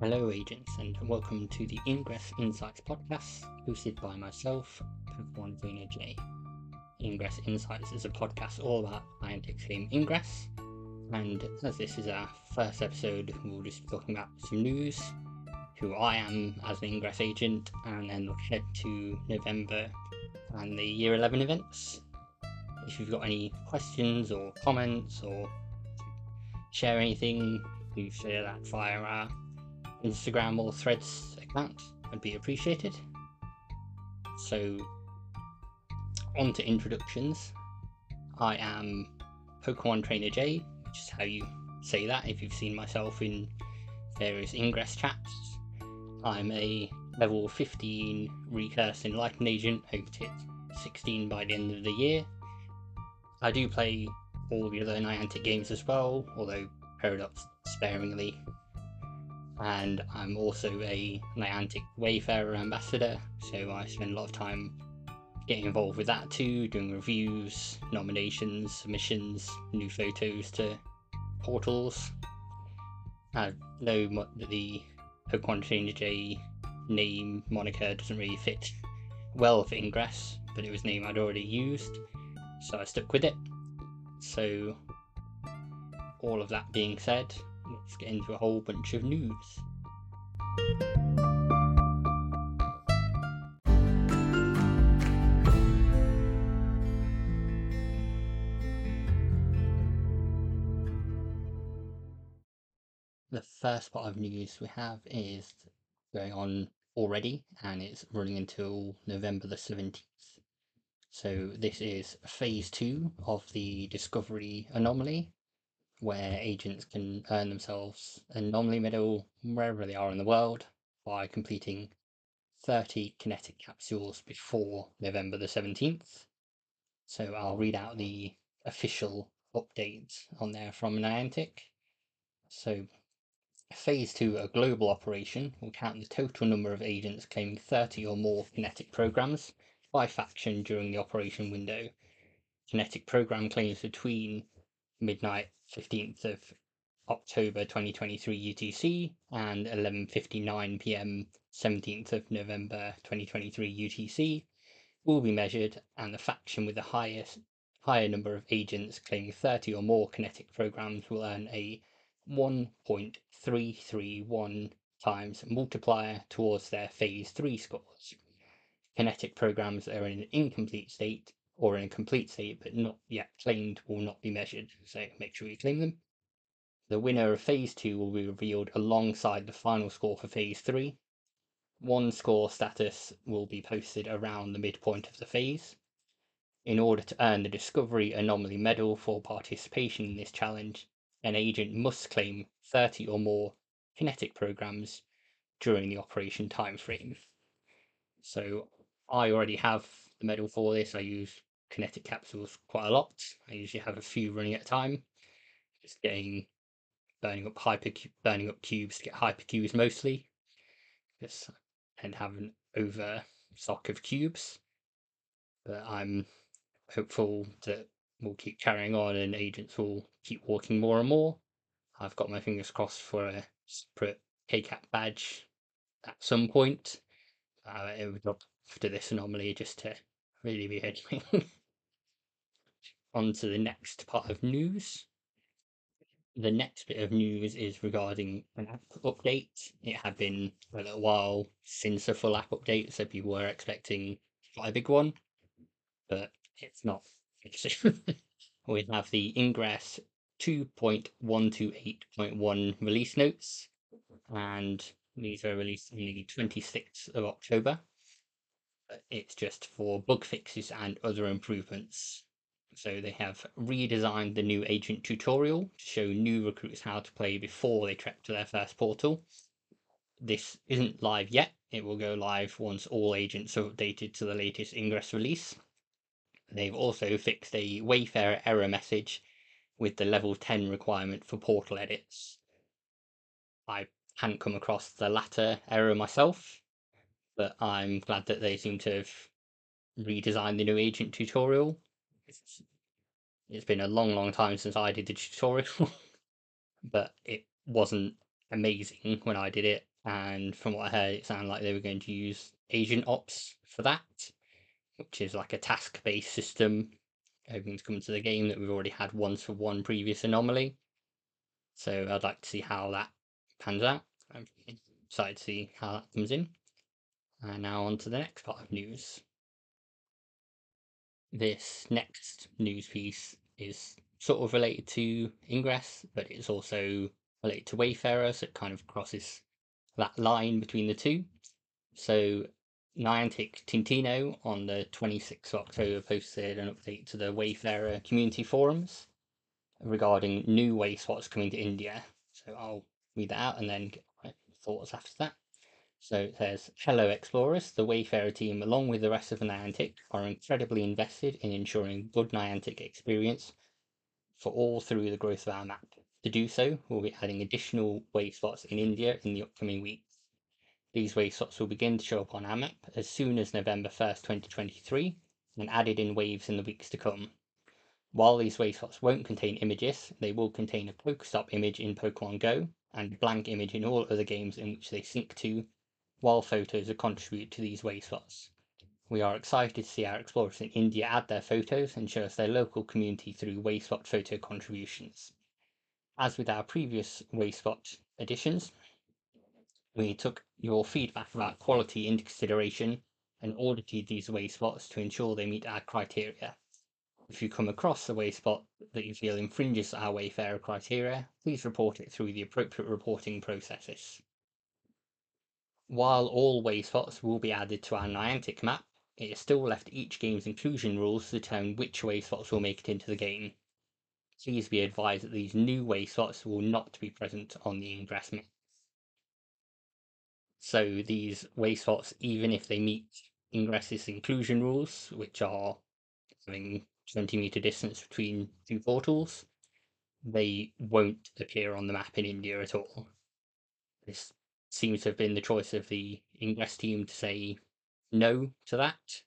Hello, agents, and welcome to the Ingress Insights podcast, hosted by myself, Pokemon Trainer J. Ingress Insights is a podcast all about Niantic game Ingress, and as this is our first episode, we'll just be talking about some news, who I am as an Ingress agent, and then look ahead to November and the Year 11 events. If you've got any questions or comments or share anything, please share that via our Instagram or Threads account. Would be appreciated. So, on to introductions. I am Pokemon Trainer J, which is how you say that if you've seen myself in various Ingress chats. I'm a level 15 Recurse Enlightened Agent, hope to hit 16 by the end of the year. I do play all the other Niantic games as well, although Peridot sparingly. And I'm also a Niantic Wayfarer ambassador, so I spend a lot of time getting involved with that too, doing reviews, nominations, submissions, new photos to portals. I know that the Pokemon Trainer J name moniker doesn't really fit well for Ingress, but it was a name I'd already used, so I stuck with it. So, all of that being said, let's get into a whole bunch of news. The first part of news we have is going on already and it's running until November the 17th. So this is phase two of the Discoverie Anomaly, where agents can earn themselves an Anomaly Medal wherever they are in the world by completing 30 kinetic capsules before November the 17th. So I'll read out the official updates on there from Niantic. So Phase 2, a global operation, will count the total number of agents claiming 30 or more kinetic programs by faction during the operation window. Kinetic program claims between midnight 15th of October 2023 UTC and 11:59 p.m. 17th of November 2023 UTC will be measured and the faction with the highest higher number of agents claiming 30 or more kinetic programs will earn a 1.331 times multiplier towards their phase 3 scores kinetic programs are in an incomplete state or in a complete state but not yet claimed will not be measured. So make sure you claim them. The winner of phase 2 will be revealed alongside the final score for phase 3. One score status will be posted around the midpoint of the phase. In order to earn the Discoverie Anomaly Medal for participation in this challenge, an agent must claim 30 or more kinetic programs during the operation timeframe. So I already have the medal for this. I use kinetic capsules quite a lot. I usually have a few running at a time. Just getting burning up hyper burning up cubes to get hypercubes mostly. Just and have an over stock of cubes. But I'm hopeful that we'll keep carrying on and agents will keep walking more and more. I've got my fingers crossed for a separate KCAP badge at some point. Uh, it would after this anomaly just to really be heading on to the next part of news. The next bit of news is regarding an app update. It had been a little while since a full app update, so people were expecting quite a big one, but it's not. we have the Ingress 2.128.1 release notes, and these are released on the 26th of October it's just for bug fixes and other improvements. So they have redesigned the new agent tutorial to show new recruits how to play before they trek to their first portal. This isn't live yet. It will go live once all agents are updated to the latest Ingress release. They've also fixed a Wayfarer error message with the level 10 requirement for portal edits. I hadn't come across the latter error myself, but I'm glad that they seem to have redesigned the new agent tutorial. It's, been a long, long time since I did the tutorial, but it wasn't amazing when I did it. and from what I heard, it sounded like they were going to use Agent Ops for that, which is like a task based system hoping to come to the game that we've already had once for one previous anomaly. So I'd like to see how that pans out. I'm excited to see how that comes in. And now on to the next part of news. This next news piece is sort of related to Ingress, but it's also related to Wayfarer, so it kind of crosses that line between the two. So Niantic Tintino on the 26th of October posted an update to the Wayfarer community forums regarding new way spots coming to India. So I'll read that out and then get my thoughts after that. So it says, Hello Explorers, the Wayfarer team, along with the rest of Niantic, are incredibly invested in ensuring good Niantic experience for all through the growth of our map. To do so, we'll be adding additional way spots in India in the upcoming weeks. These way spots will begin to show up on our map as soon as November 1st, 2023, and added in waves in the weeks to come. While these way spots won't contain images, they will contain a Pokestop image in Pokemon Go and blank image in all other games in which they sync to, while photos are contribute to these way spots. We are excited to see our explorers in India add their photos and show us their local community through Wayspot photo contributions. As with our previous Wayspot editions, we took your feedback about quality into consideration and audited these Wayspots to ensure they meet our criteria. If you come across a Wayspot that you feel infringes our Wayfarer criteria, please report it through the appropriate reporting processes. While all Wayspots will be added to our Niantic map, it is still left each game's inclusion rules to determine which way spots will make it into the game. Please be advised that these new way spots will not be present on the ingress map. So these way spots, even if they meet ingress's inclusion rules, which are having 20 meter distance between two portals, they won't appear on the map in India at all. This seems to have been the choice of the ingress team to say no to that.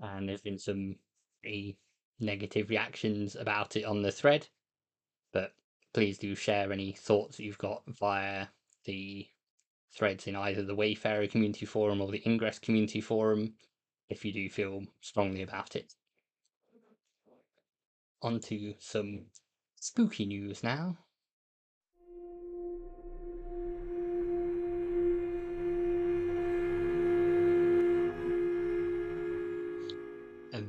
And there's been some pretty negative reactions about it on the thread. But please do share any thoughts you've got via the threads in either the Wayfarer community forum or the Ingress community forum if you do feel strongly about it. On to some spooky news now.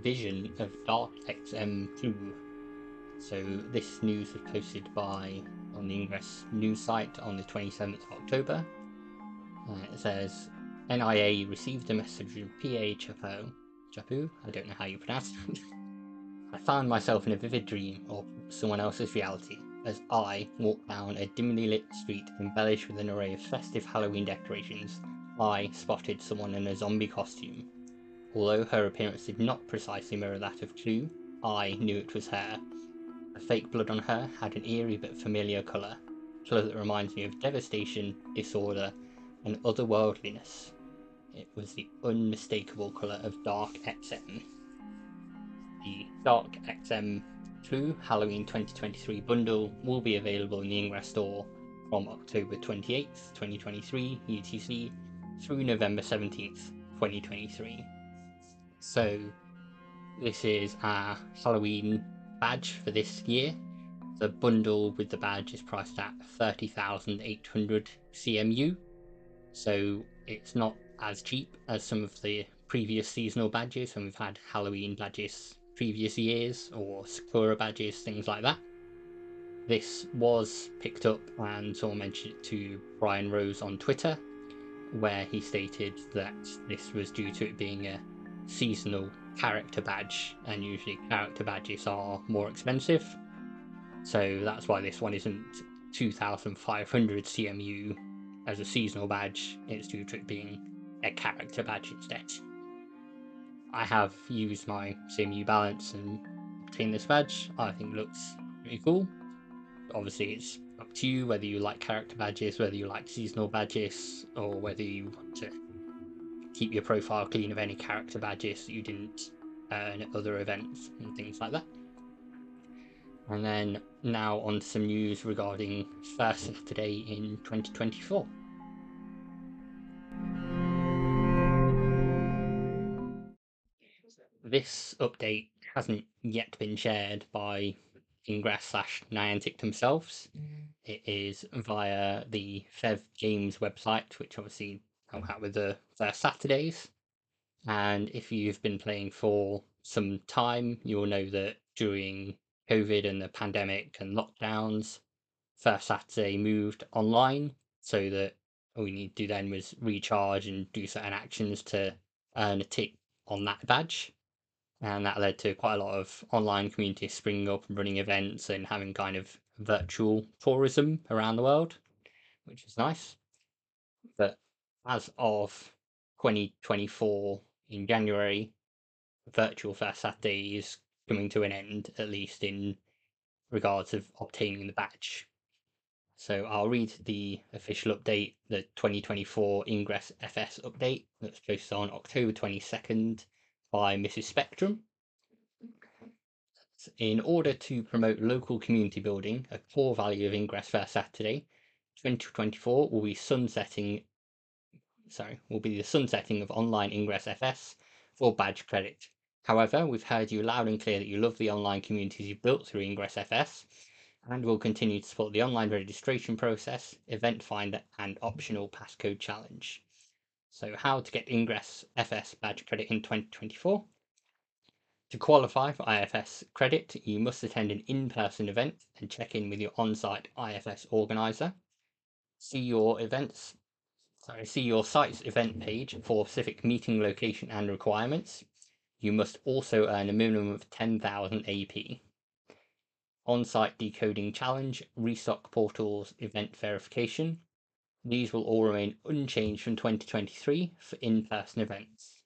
Vision of Dark XM2. So this news was posted by on the Ingress news site on the 27th of October. Uh, it says NIA received a message from PA Chapeau, I don't know how you pronounce it. I found myself in a vivid dream or someone else's reality as I walked down a dimly lit street embellished with an array of festive Halloween decorations. I spotted someone in a zombie costume. Although her appearance did not precisely mirror that of Klue, I knew it was her. The fake blood on her had an eerie but familiar colour, colour that reminds me of devastation, disorder, and otherworldliness. It was the unmistakable colour of Dark XM. The Dark XM Klue Halloween 2023 bundle will be available in the Ingress store from October 28th, 2023 UTC through November 17th, 2023. So this is our Halloween badge for this year. The bundle with the badge is priced at 30,800 CMU. So it's not as cheap as some of the previous seasonal badges when we've had Halloween badges previous years or Sakura badges, things like that. This was picked up and someone mentioned it to Brian Rose on Twitter, where he stated that this was due to it being a seasonal character badge, and usually character badges are more expensive. So that's why this one isn't 2500 CMU as a seasonal badge, it's due to it being a character badge instead. I have used my CMU balance and obtained this badge. I think looks pretty cool. Obviously, it's up to you whether you like character badges, whether you like seasonal badges, or whether you want to keep your profile clean of any character badges that you didn't uh, earn at other events and things like that. And then now on to some news regarding first of today in 2024. This update hasn't yet been shared by Ingress slash Niantic themselves. Mm. It is via the Fev Games website, which obviously help out with the first Saturdays. And if you've been playing for some time, you'll know that during COVID and the pandemic and lockdowns, first Saturday moved online so that all we need to do then was recharge and do certain actions to earn a tick on that badge. And that led to quite a lot of online communities springing up and running events and having kind of virtual tourism around the world, which is nice. As of 2024 in January, virtual First Saturday is coming to an end, at least in regards of obtaining the badge. So I'll read the official update, the 2024 Ingress FS update that's posted on October 22nd by Mrs. Spectrum. In order to promote local community building, a core value of Ingress First Saturday, 2024 will be sunsetting sorry, will be the sunsetting of online Ingress FS for badge credit. However, we've heard you loud and clear that you love the online communities you've built through Ingress FS and will continue to support the online registration process, event finder, and optional passcode challenge. So, how to get Ingress FS badge credit in 2024? To qualify for IFS credit, you must attend an in person event and check in with your on site IFS organizer. See your events, sorry, see your site's event page for specific meeting location and requirements. You must also earn a minimum of 10,000 AP on-site decoding challenge, restock portals, event verification. These will all remain unchanged from 2023 for in-person events.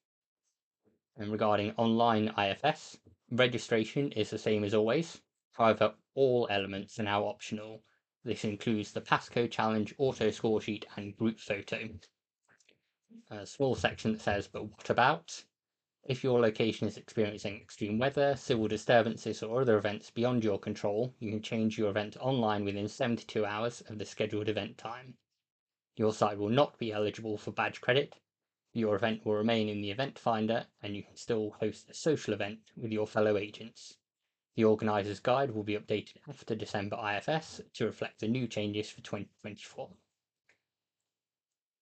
And regarding online IFS, registration is the same as always. However, all elements are now optional. This includes the passcode challenge, auto score sheet, and group photo. A small section that says, but what about? If your location is experiencing extreme weather, civil disturbances, or other events beyond your control, you can change your event online within 72 hours of the scheduled event time. Your site will not be eligible for badge credit. Your event will remain in the event finder, and you can still host a social event with your fellow agents. The organiser's guide will be updated after December IFS to reflect the new changes for 2024.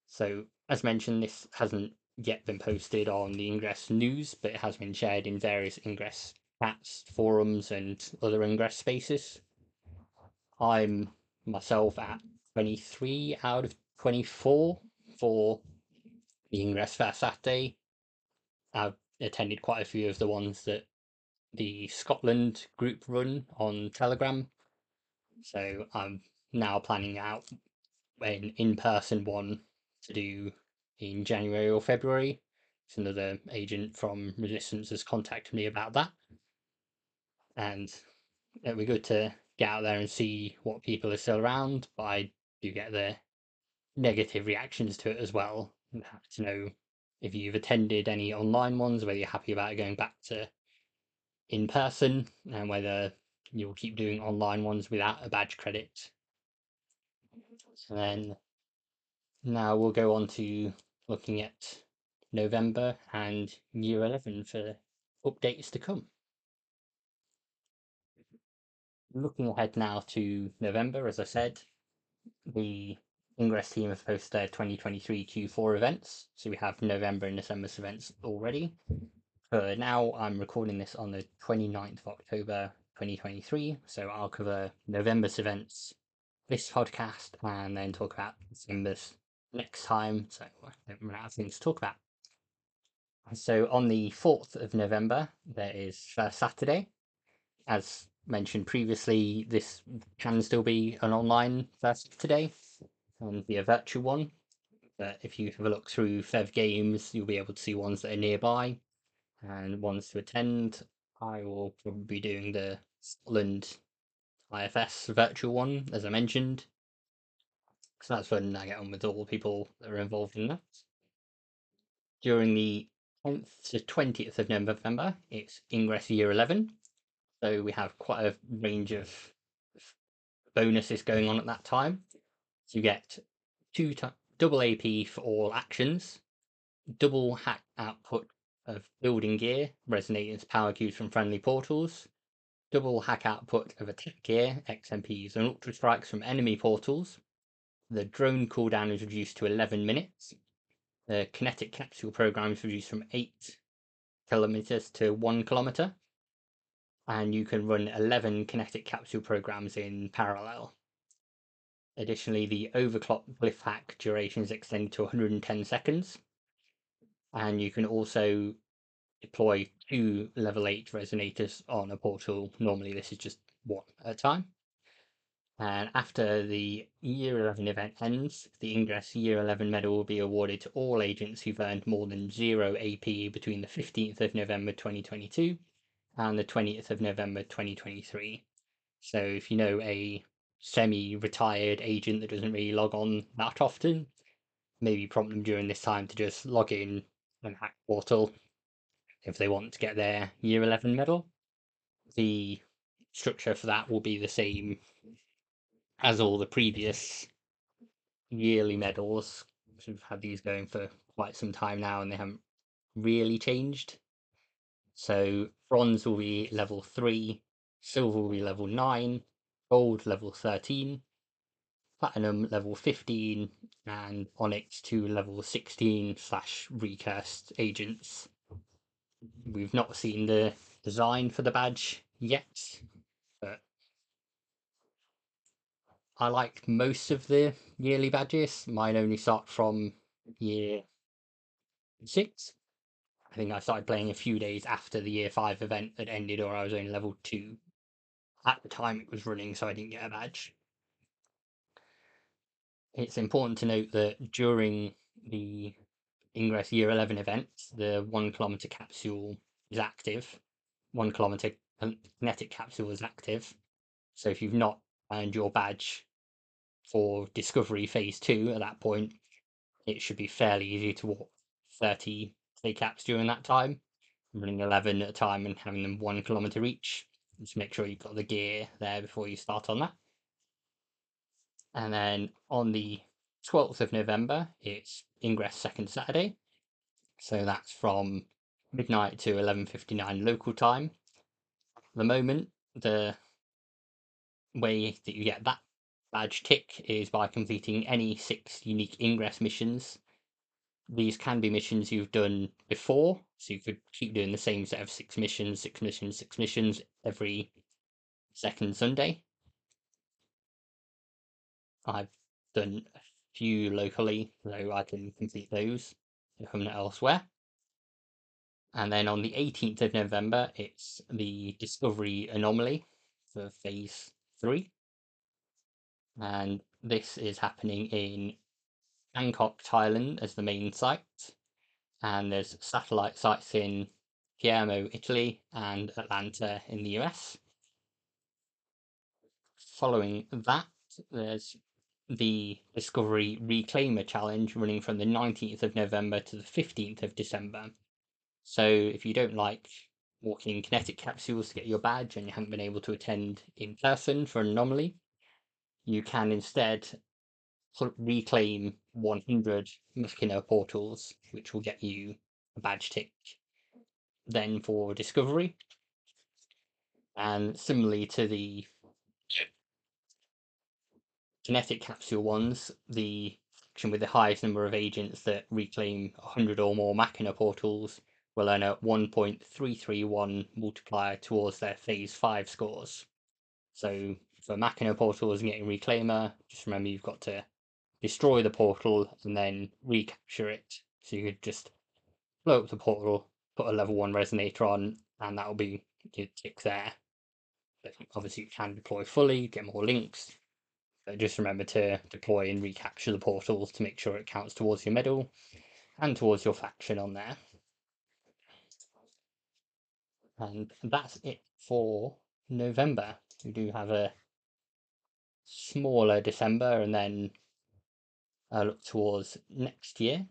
So, as mentioned, this hasn't yet been posted on the Ingress news, but it has been shared in various Ingress chats, forums, and other Ingress spaces. I'm myself at 23 out of 24 for the Ingress First Saturday. I've attended quite a few of the ones that the Scotland group run on Telegram. So I'm now planning out an in person one to do in January or February. So another agent from Resistance has contacted me about that. And it'd be good to get out there and see what people are still around, but I do get the negative reactions to it as well. To know if you've attended any online ones, whether you're happy about going back to in person, and whether you'll keep doing online ones without a badge credit. And then now we'll go on to looking at November and Year 11 for updates to come. Looking ahead now to November, as I said, the Ingress team have posted their 2023 Q4 events. So we have November and December's events already. For now, I'm recording this on the 29th of October 2023. So I'll cover November's events this podcast and then talk about December's next time, so I don't run out of things to talk about. So on the 4th of November, there is First Saturday. As mentioned previously, this can still be an online First Saturday and be a virtual one. But if you have a look through Fev Games, you'll be able to see ones that are nearby and ones to attend. I will probably be doing the Scotland IFS virtual one, as I mentioned. So that's fun. I get on with all the people that are involved in that. During the 10th to 20th of November, it's Ingress Year 11. So we have quite a range of bonuses going on at that time. So you get two double AP for all actions, double hack output of building gear, resonating power cubes from friendly portals, double hack output of attack gear, XMPs, and ultra strikes from enemy portals. The drone cooldown is reduced to 11 minutes. The kinetic capsule program is reduced from 8 kilometers to 1 kilometer. And you can run 11 kinetic capsule programs in parallel. Additionally, the overclock glyph hack duration is extended to 110 seconds. And you can also deploy two level 8 resonators on a portal. Normally, this is just one at a time. And after the Year 11 event ends, the Ingress Year 11 medal will be awarded to all agents who've earned more than 0 AP between the 15th of November 2022 and the 20th of November 2023. So if you know a semi retired agent that doesn't really log on that often, maybe prompt them during this time to just log in and hack portal if they want to get their year 11 medal. The structure for that will be the same as all the previous yearly medals. we've had these going for quite some time now and they haven't really changed. So bronze will be level 3, silver will be level 9, gold level 13, platinum level 15, and onyx to level 16 slash recast agents. We've not seen the design for the badge yet, but I like most of the yearly badges. Mine only start from year six. I think I started playing a few days after the year five event had ended, or I was only level two at the time it was running, so I didn't get a badge. It's important to note that during the Ingress Year 11 events, the one kilometer capsule is active. One kilometer kinetic capsule is active. So if you've not earned your badge for Discoverie Phase 2 at that point, it should be fairly easy to walk 30 K caps during that time. running 11 at a time and having them one kilometer each. Just make sure you've got the gear there before you start on that. And then on the 12th of November, it's Ingress second Saturday. So that's from midnight to 11.59 local time. At the moment, the way that you get that badge tick is by completing any six unique Ingress missions. These can be missions you've done before, so you could keep doing the same set of six missions, six missions, six missions every second Sunday. I've done a few locally, so I can complete those not elsewhere. And then on the 18th of November, it's the Discoverie Anomaly for Phase 3. And this is happening in Bangkok, Thailand as the main site. And there's satellite sites in Palermo, Italy, and Atlanta in the US. Following that, there's the Discoverie Reclaimer Challenge running from the 19th of November to the 15th of December. So if you don't like walking kinetic capsules to get your badge and you haven't been able to attend in person for an anomaly, you can instead reclaim 100 Machina portals, which will get you a badge tick then for discovery. And similarly to the kinetic capsule ones, the section with the highest number of agents that reclaim 100 or more Machina portals will earn a 1.331 multiplier towards their phase 5 scores. So for Machina portals and getting Reclaimer, just remember you've got to destroy the portal and then recapture it. So you could just blow up the portal, put a level 1 resonator on, and that'll be your tick there. But obviously you can deploy fully, get more links, Uh, just remember to deploy and recapture the portals to make sure it counts towards your medal and towards your faction on there. And that's it for November. We do have a smaller December and then I look towards next year.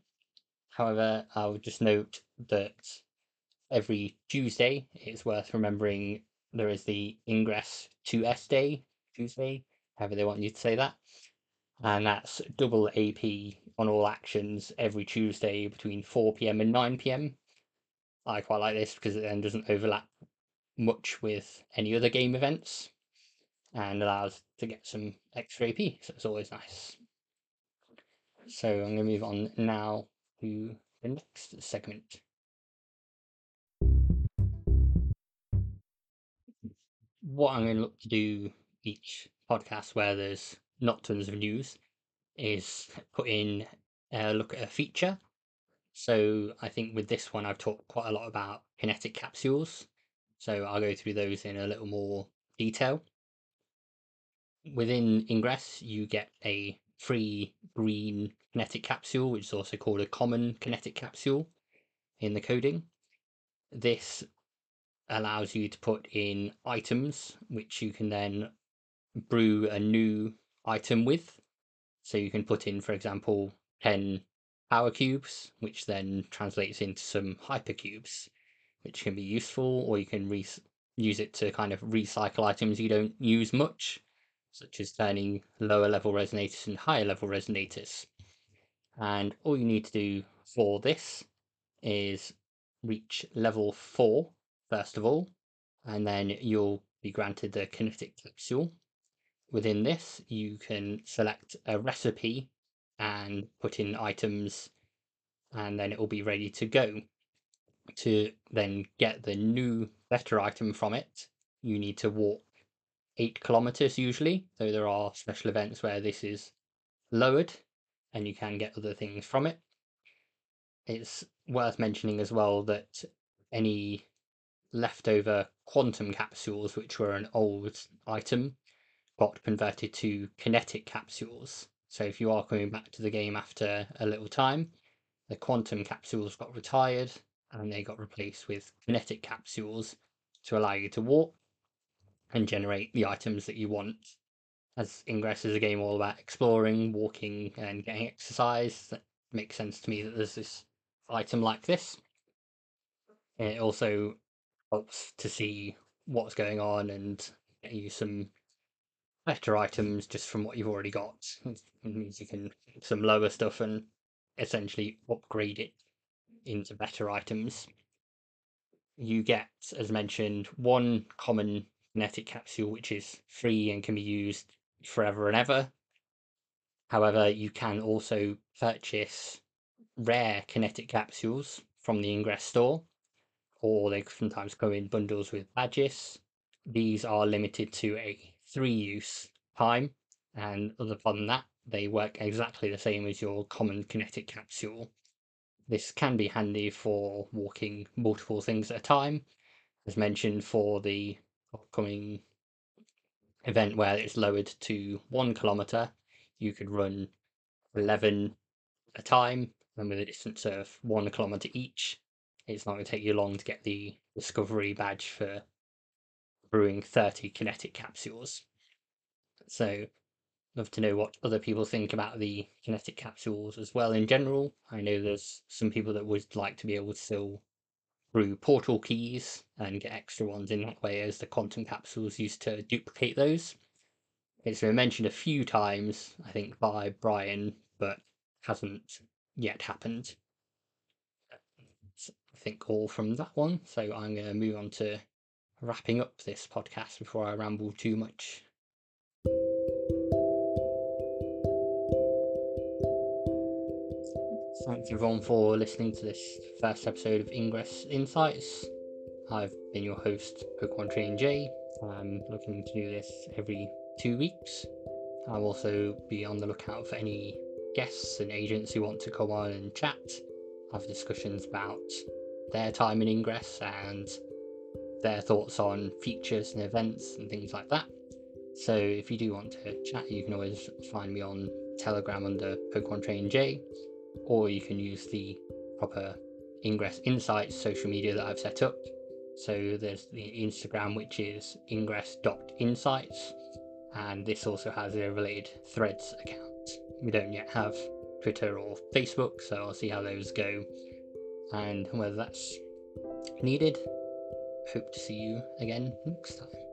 However, I would just note that every Tuesday it's worth remembering there is the Ingress 2S Day, Tuesday, however they want you to say that. And that's double AP on all actions every Tuesday between 4 pm and 9 pm. I quite like this because it then doesn't overlap much with any other game events and allows to get some extra AP, so it's always nice. So I'm going to move on now to the next segment. What I'm going to look to do each podcast where there's not tons of news is put in a look at a feature. So I think with this one, I've talked quite a lot about kinetic capsules. So I'll go through those in a little more detail. Within Ingress, you get a free green kinetic capsule, which is also called a common kinetic capsule in the coding. This allows you to put in items which you can then brew a new item with. So you can put in, for example, 10 power cubes, which then translates into some hypercubes, which can be useful, or you can re- use it to kind of recycle items you don't use much, such as turning lower level resonators and higher level resonators. And all you need to do for this is reach level four, first of all, and then you'll be granted the kinetic capsule. Within this, you can select a recipe and put in items, and then it will be ready to go. To then get the new better item from it, you need to walk eight kilometers usually, though there are special events where this is lowered and you can get other things from it. It's worth mentioning as well that any leftover quantum capsules, which were an old item, got converted to kinetic capsules. So if you are coming back to the game after a little time, the quantum capsules got retired and they got replaced with kinetic capsules to allow you to walk and generate the items that you want. As Ingress is a game all about exploring, walking, and getting exercise, that makes sense to me that there's this item like this. It also helps to see what's going on and get you some better items just from what you've already got. It means you can some lower stuff and essentially upgrade it into better items. You get, as mentioned, one common kinetic capsule which is free and can be used forever and ever. However, you can also purchase rare kinetic capsules from the Ingress store, or they sometimes come in bundles with badges. These are limited to a three use time, and other than that, they work exactly the same as your common kinetic capsule. This can be handy for walking multiple things at a time, as mentioned for the upcoming event where it's lowered to one kilometer, you could run 11 a time and with a distance of one kilometer each. It's not going to take you long to get the discovery badge for brewing 30 kinetic capsules. So, love to know what other people think about the kinetic capsules as well in general. I know there's some people that would like to be able to still brew portal keys and get extra ones in that way, as the quantum capsules used to duplicate those. It's been mentioned a few times, I think, by Brian, but hasn't yet happened. I think all from that one. So I'm going to move on to wrapping up this podcast before I ramble too much. Thanks everyone for listening to this first episode of Ingress Insights. I've been your host, Pokemon Train J. I'm looking to do this every two weeks. I'll also be on the lookout for any guests and agents who want to come on and chat, have discussions about their time in Ingress and their thoughts on features and events and things like that. So if you do want to chat, you can always find me on Telegram under Pokemon Train J or you can use the proper Ingress Insights social media that I've set up. So there's the Instagram, which is ingress.insights, and this also has a related threads account. We don't yet have Twitter or Facebook, so I'll see how those go and whether that's needed. Hope to see you again next time.